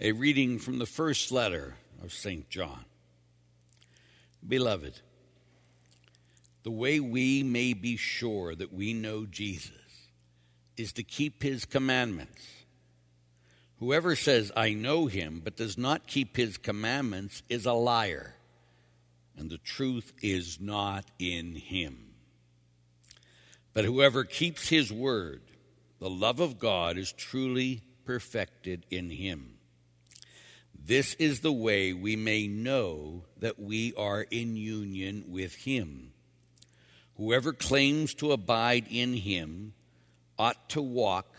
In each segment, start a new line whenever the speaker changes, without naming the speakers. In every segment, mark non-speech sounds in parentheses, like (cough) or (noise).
A reading from the first letter of St. John. Beloved, the way we may be sure that we know Jesus is to keep his commandments. Whoever says, I know him, but does not keep his commandments is a liar, and the truth is not in him. But whoever keeps his word, the love of God is truly perfected in him. This is the way we may know that we are in union with him. Whoever claims to abide in him ought to walk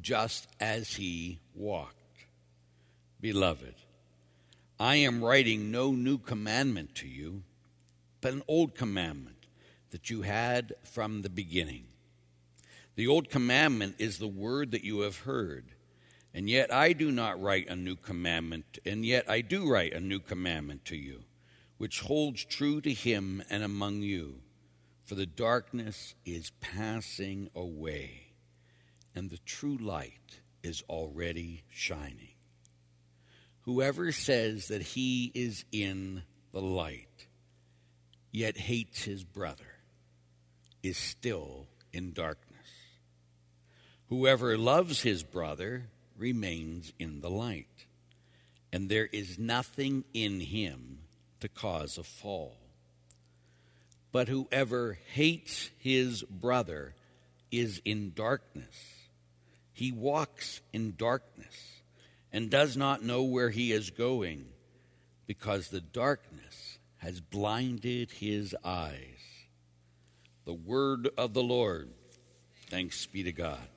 just as he walked. Beloved, I am writing no new commandment to you, but an old commandment that you had from the beginning. The old commandment is the word that you have heard. And yet I do not write a new commandment, and yet I do write a new commandment to you, which holds true to him and among you. For the darkness is passing away, and the true light is already shining. Whoever says that he is in the light, yet hates his brother, is still in darkness. Whoever loves his brother, remains in the light, and there is nothing in him to cause a fall. But whoever hates his brother is in darkness. He walks in darkness and does not know where he is going because the darkness has blinded his eyes. The word of the Lord. Thanks be to God.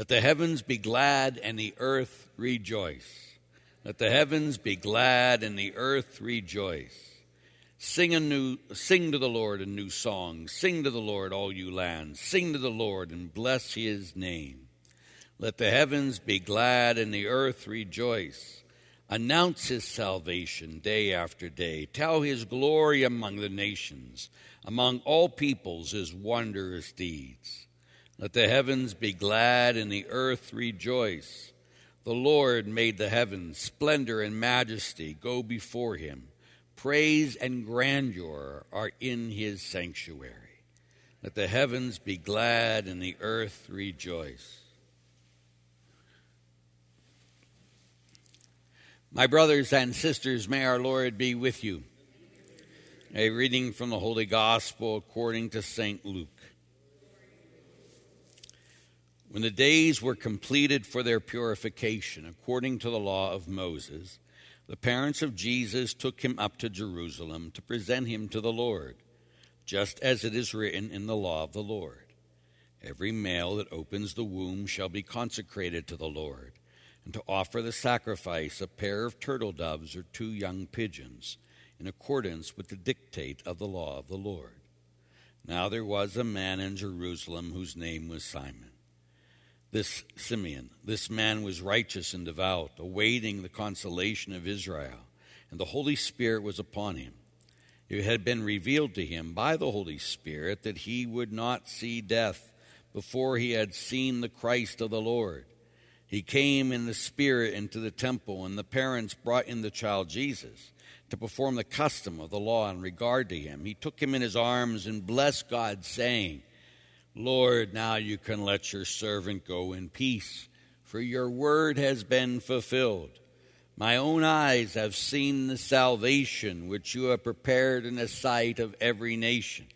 Let the heavens be glad and the earth rejoice. Let the heavens be glad and the earth rejoice. Sing a new sing to the Lord a new song. Sing to the Lord all you lands. Sing to the Lord and bless his name. Let the heavens be glad and the earth rejoice. Announce his salvation day after day. Tell his glory among the nations, among all peoples his wondrous deeds. Let the heavens be glad and the earth rejoice. The Lord made the heavens, splendor and majesty go before him. Praise and grandeur are in his sanctuary. Let the heavens be glad and the earth rejoice. My brothers and sisters, may our Lord be with you. A reading from the Holy Gospel according to St. Luke. When the days were completed for their purification, according to the law of Moses, the parents of Jesus took him up to Jerusalem to present him to the Lord, just as it is written in the law of the Lord. Every male that opens the womb shall be consecrated to the Lord, and to offer the sacrifice a pair of turtle doves or two young pigeons, in accordance with the dictate of the law of the Lord. Now there was a man in Jerusalem whose name was Simon. This Simeon, this man was righteous and devout, awaiting the consolation of Israel, and the Holy Spirit was upon him. It had been revealed to him by the Holy Spirit that he would not see death before he had seen the Christ of the Lord. He came in the Spirit into the temple, and the parents brought in the child Jesus to perform the custom of the law in regard to him. He took him in his arms and blessed God, saying, Lord, now you can let your servant go in peace, for your word has been fulfilled. My own eyes have seen the salvation which you have prepared in the sight of every nation,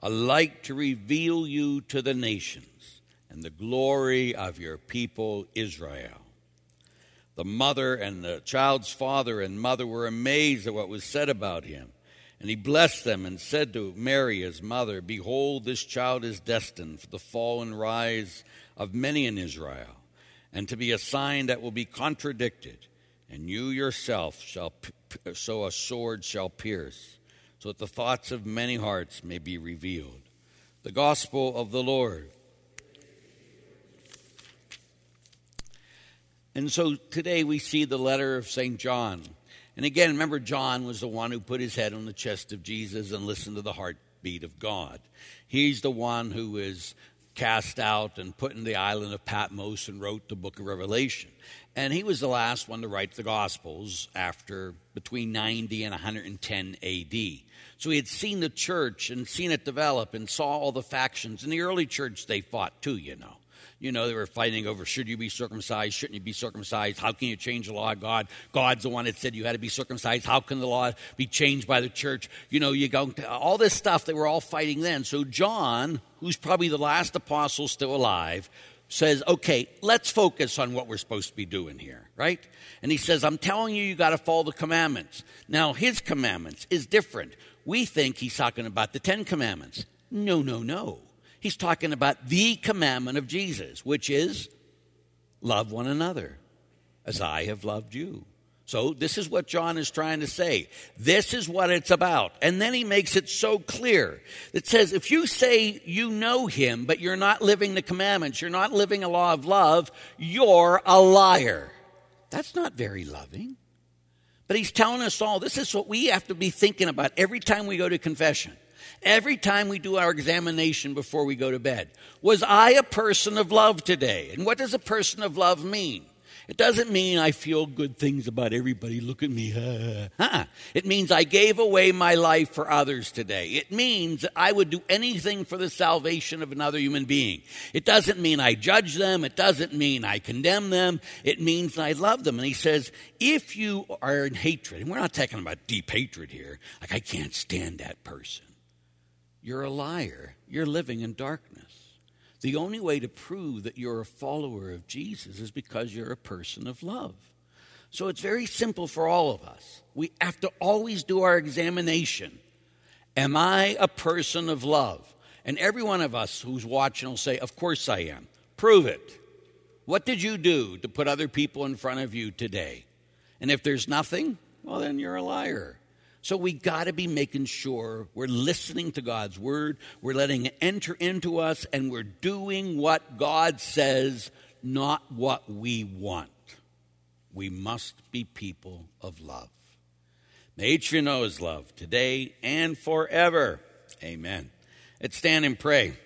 a light to reveal you to the nations and the glory of your people Israel. The mother and the child's father and mother were amazed at what was said about him. And he blessed them and said to Mary, his mother, Behold, this child is destined for the fall and rise of many in Israel, and to be a sign that will be contradicted. And you yourself shall, so a sword shall pierce, so that the thoughts of many hearts may be revealed. The gospel of the Lord. And so today we see the letter of St. John. And again, remember, John was the one who put his head on the chest of Jesus and listened to the heartbeat of God. He's the one who is cast out and put in the island of Patmos and wrote the book of Revelation. And he was the last one to write the Gospels after between 90 and 110 AD. So he had seen the church and seen it develop and saw all the factions. In the early church, they fought too, you know. You know, they were fighting over should you be circumcised, shouldn't you be circumcised, how can you change the law of God? God's the one that said you had to be circumcised. How can the law be changed by the church? You know, you go all this stuff they were all fighting then. So John, who's probably the last apostle still alive, says, okay, let's focus on what we're supposed to be doing here, right? And he says, I'm telling you, you got to follow the commandments. Now, his commandments is different. We think he's talking about the Ten Commandments. No, no, no. He's talking about the commandment of Jesus, which is love one another as I have loved you. So, this is what John is trying to say. This is what it's about. And then he makes it so clear. It says, if you say you know him, but you're not living the commandments, you're not living a law of love, you're a liar. That's not very loving. But he's telling us all this is what we have to be thinking about every time we go to confession. Every time we do our examination before we go to bed. Was I a person of love today? And what does a person of love mean? It doesn't mean I feel good things about everybody. Look at me. (laughs) Uh-uh. It means I gave away my life for others today. It means that I would do anything for the salvation of another human being. It doesn't mean I judge them. It doesn't mean I condemn them. It means I love them. And he says, if you are in hatred, and we're not talking about deep hatred here, like I can't stand that person, you're a liar. You're living in darkness. The only way to prove that you're a follower of Jesus is because you're a person of love. So it's very simple for all of us. We have to always do our examination. Am I a person of love? And every one of us who's watching will say, Of course I am. Prove it. What did you do to put other people in front of you today? And if there's nothing, well, then you're a liar. So we got to be making sure we're listening to God's word, we're letting it enter into us, and we're doing what God says, not what we want. We must be people of love. May you know his love today and forever. Amen. Let's stand and pray.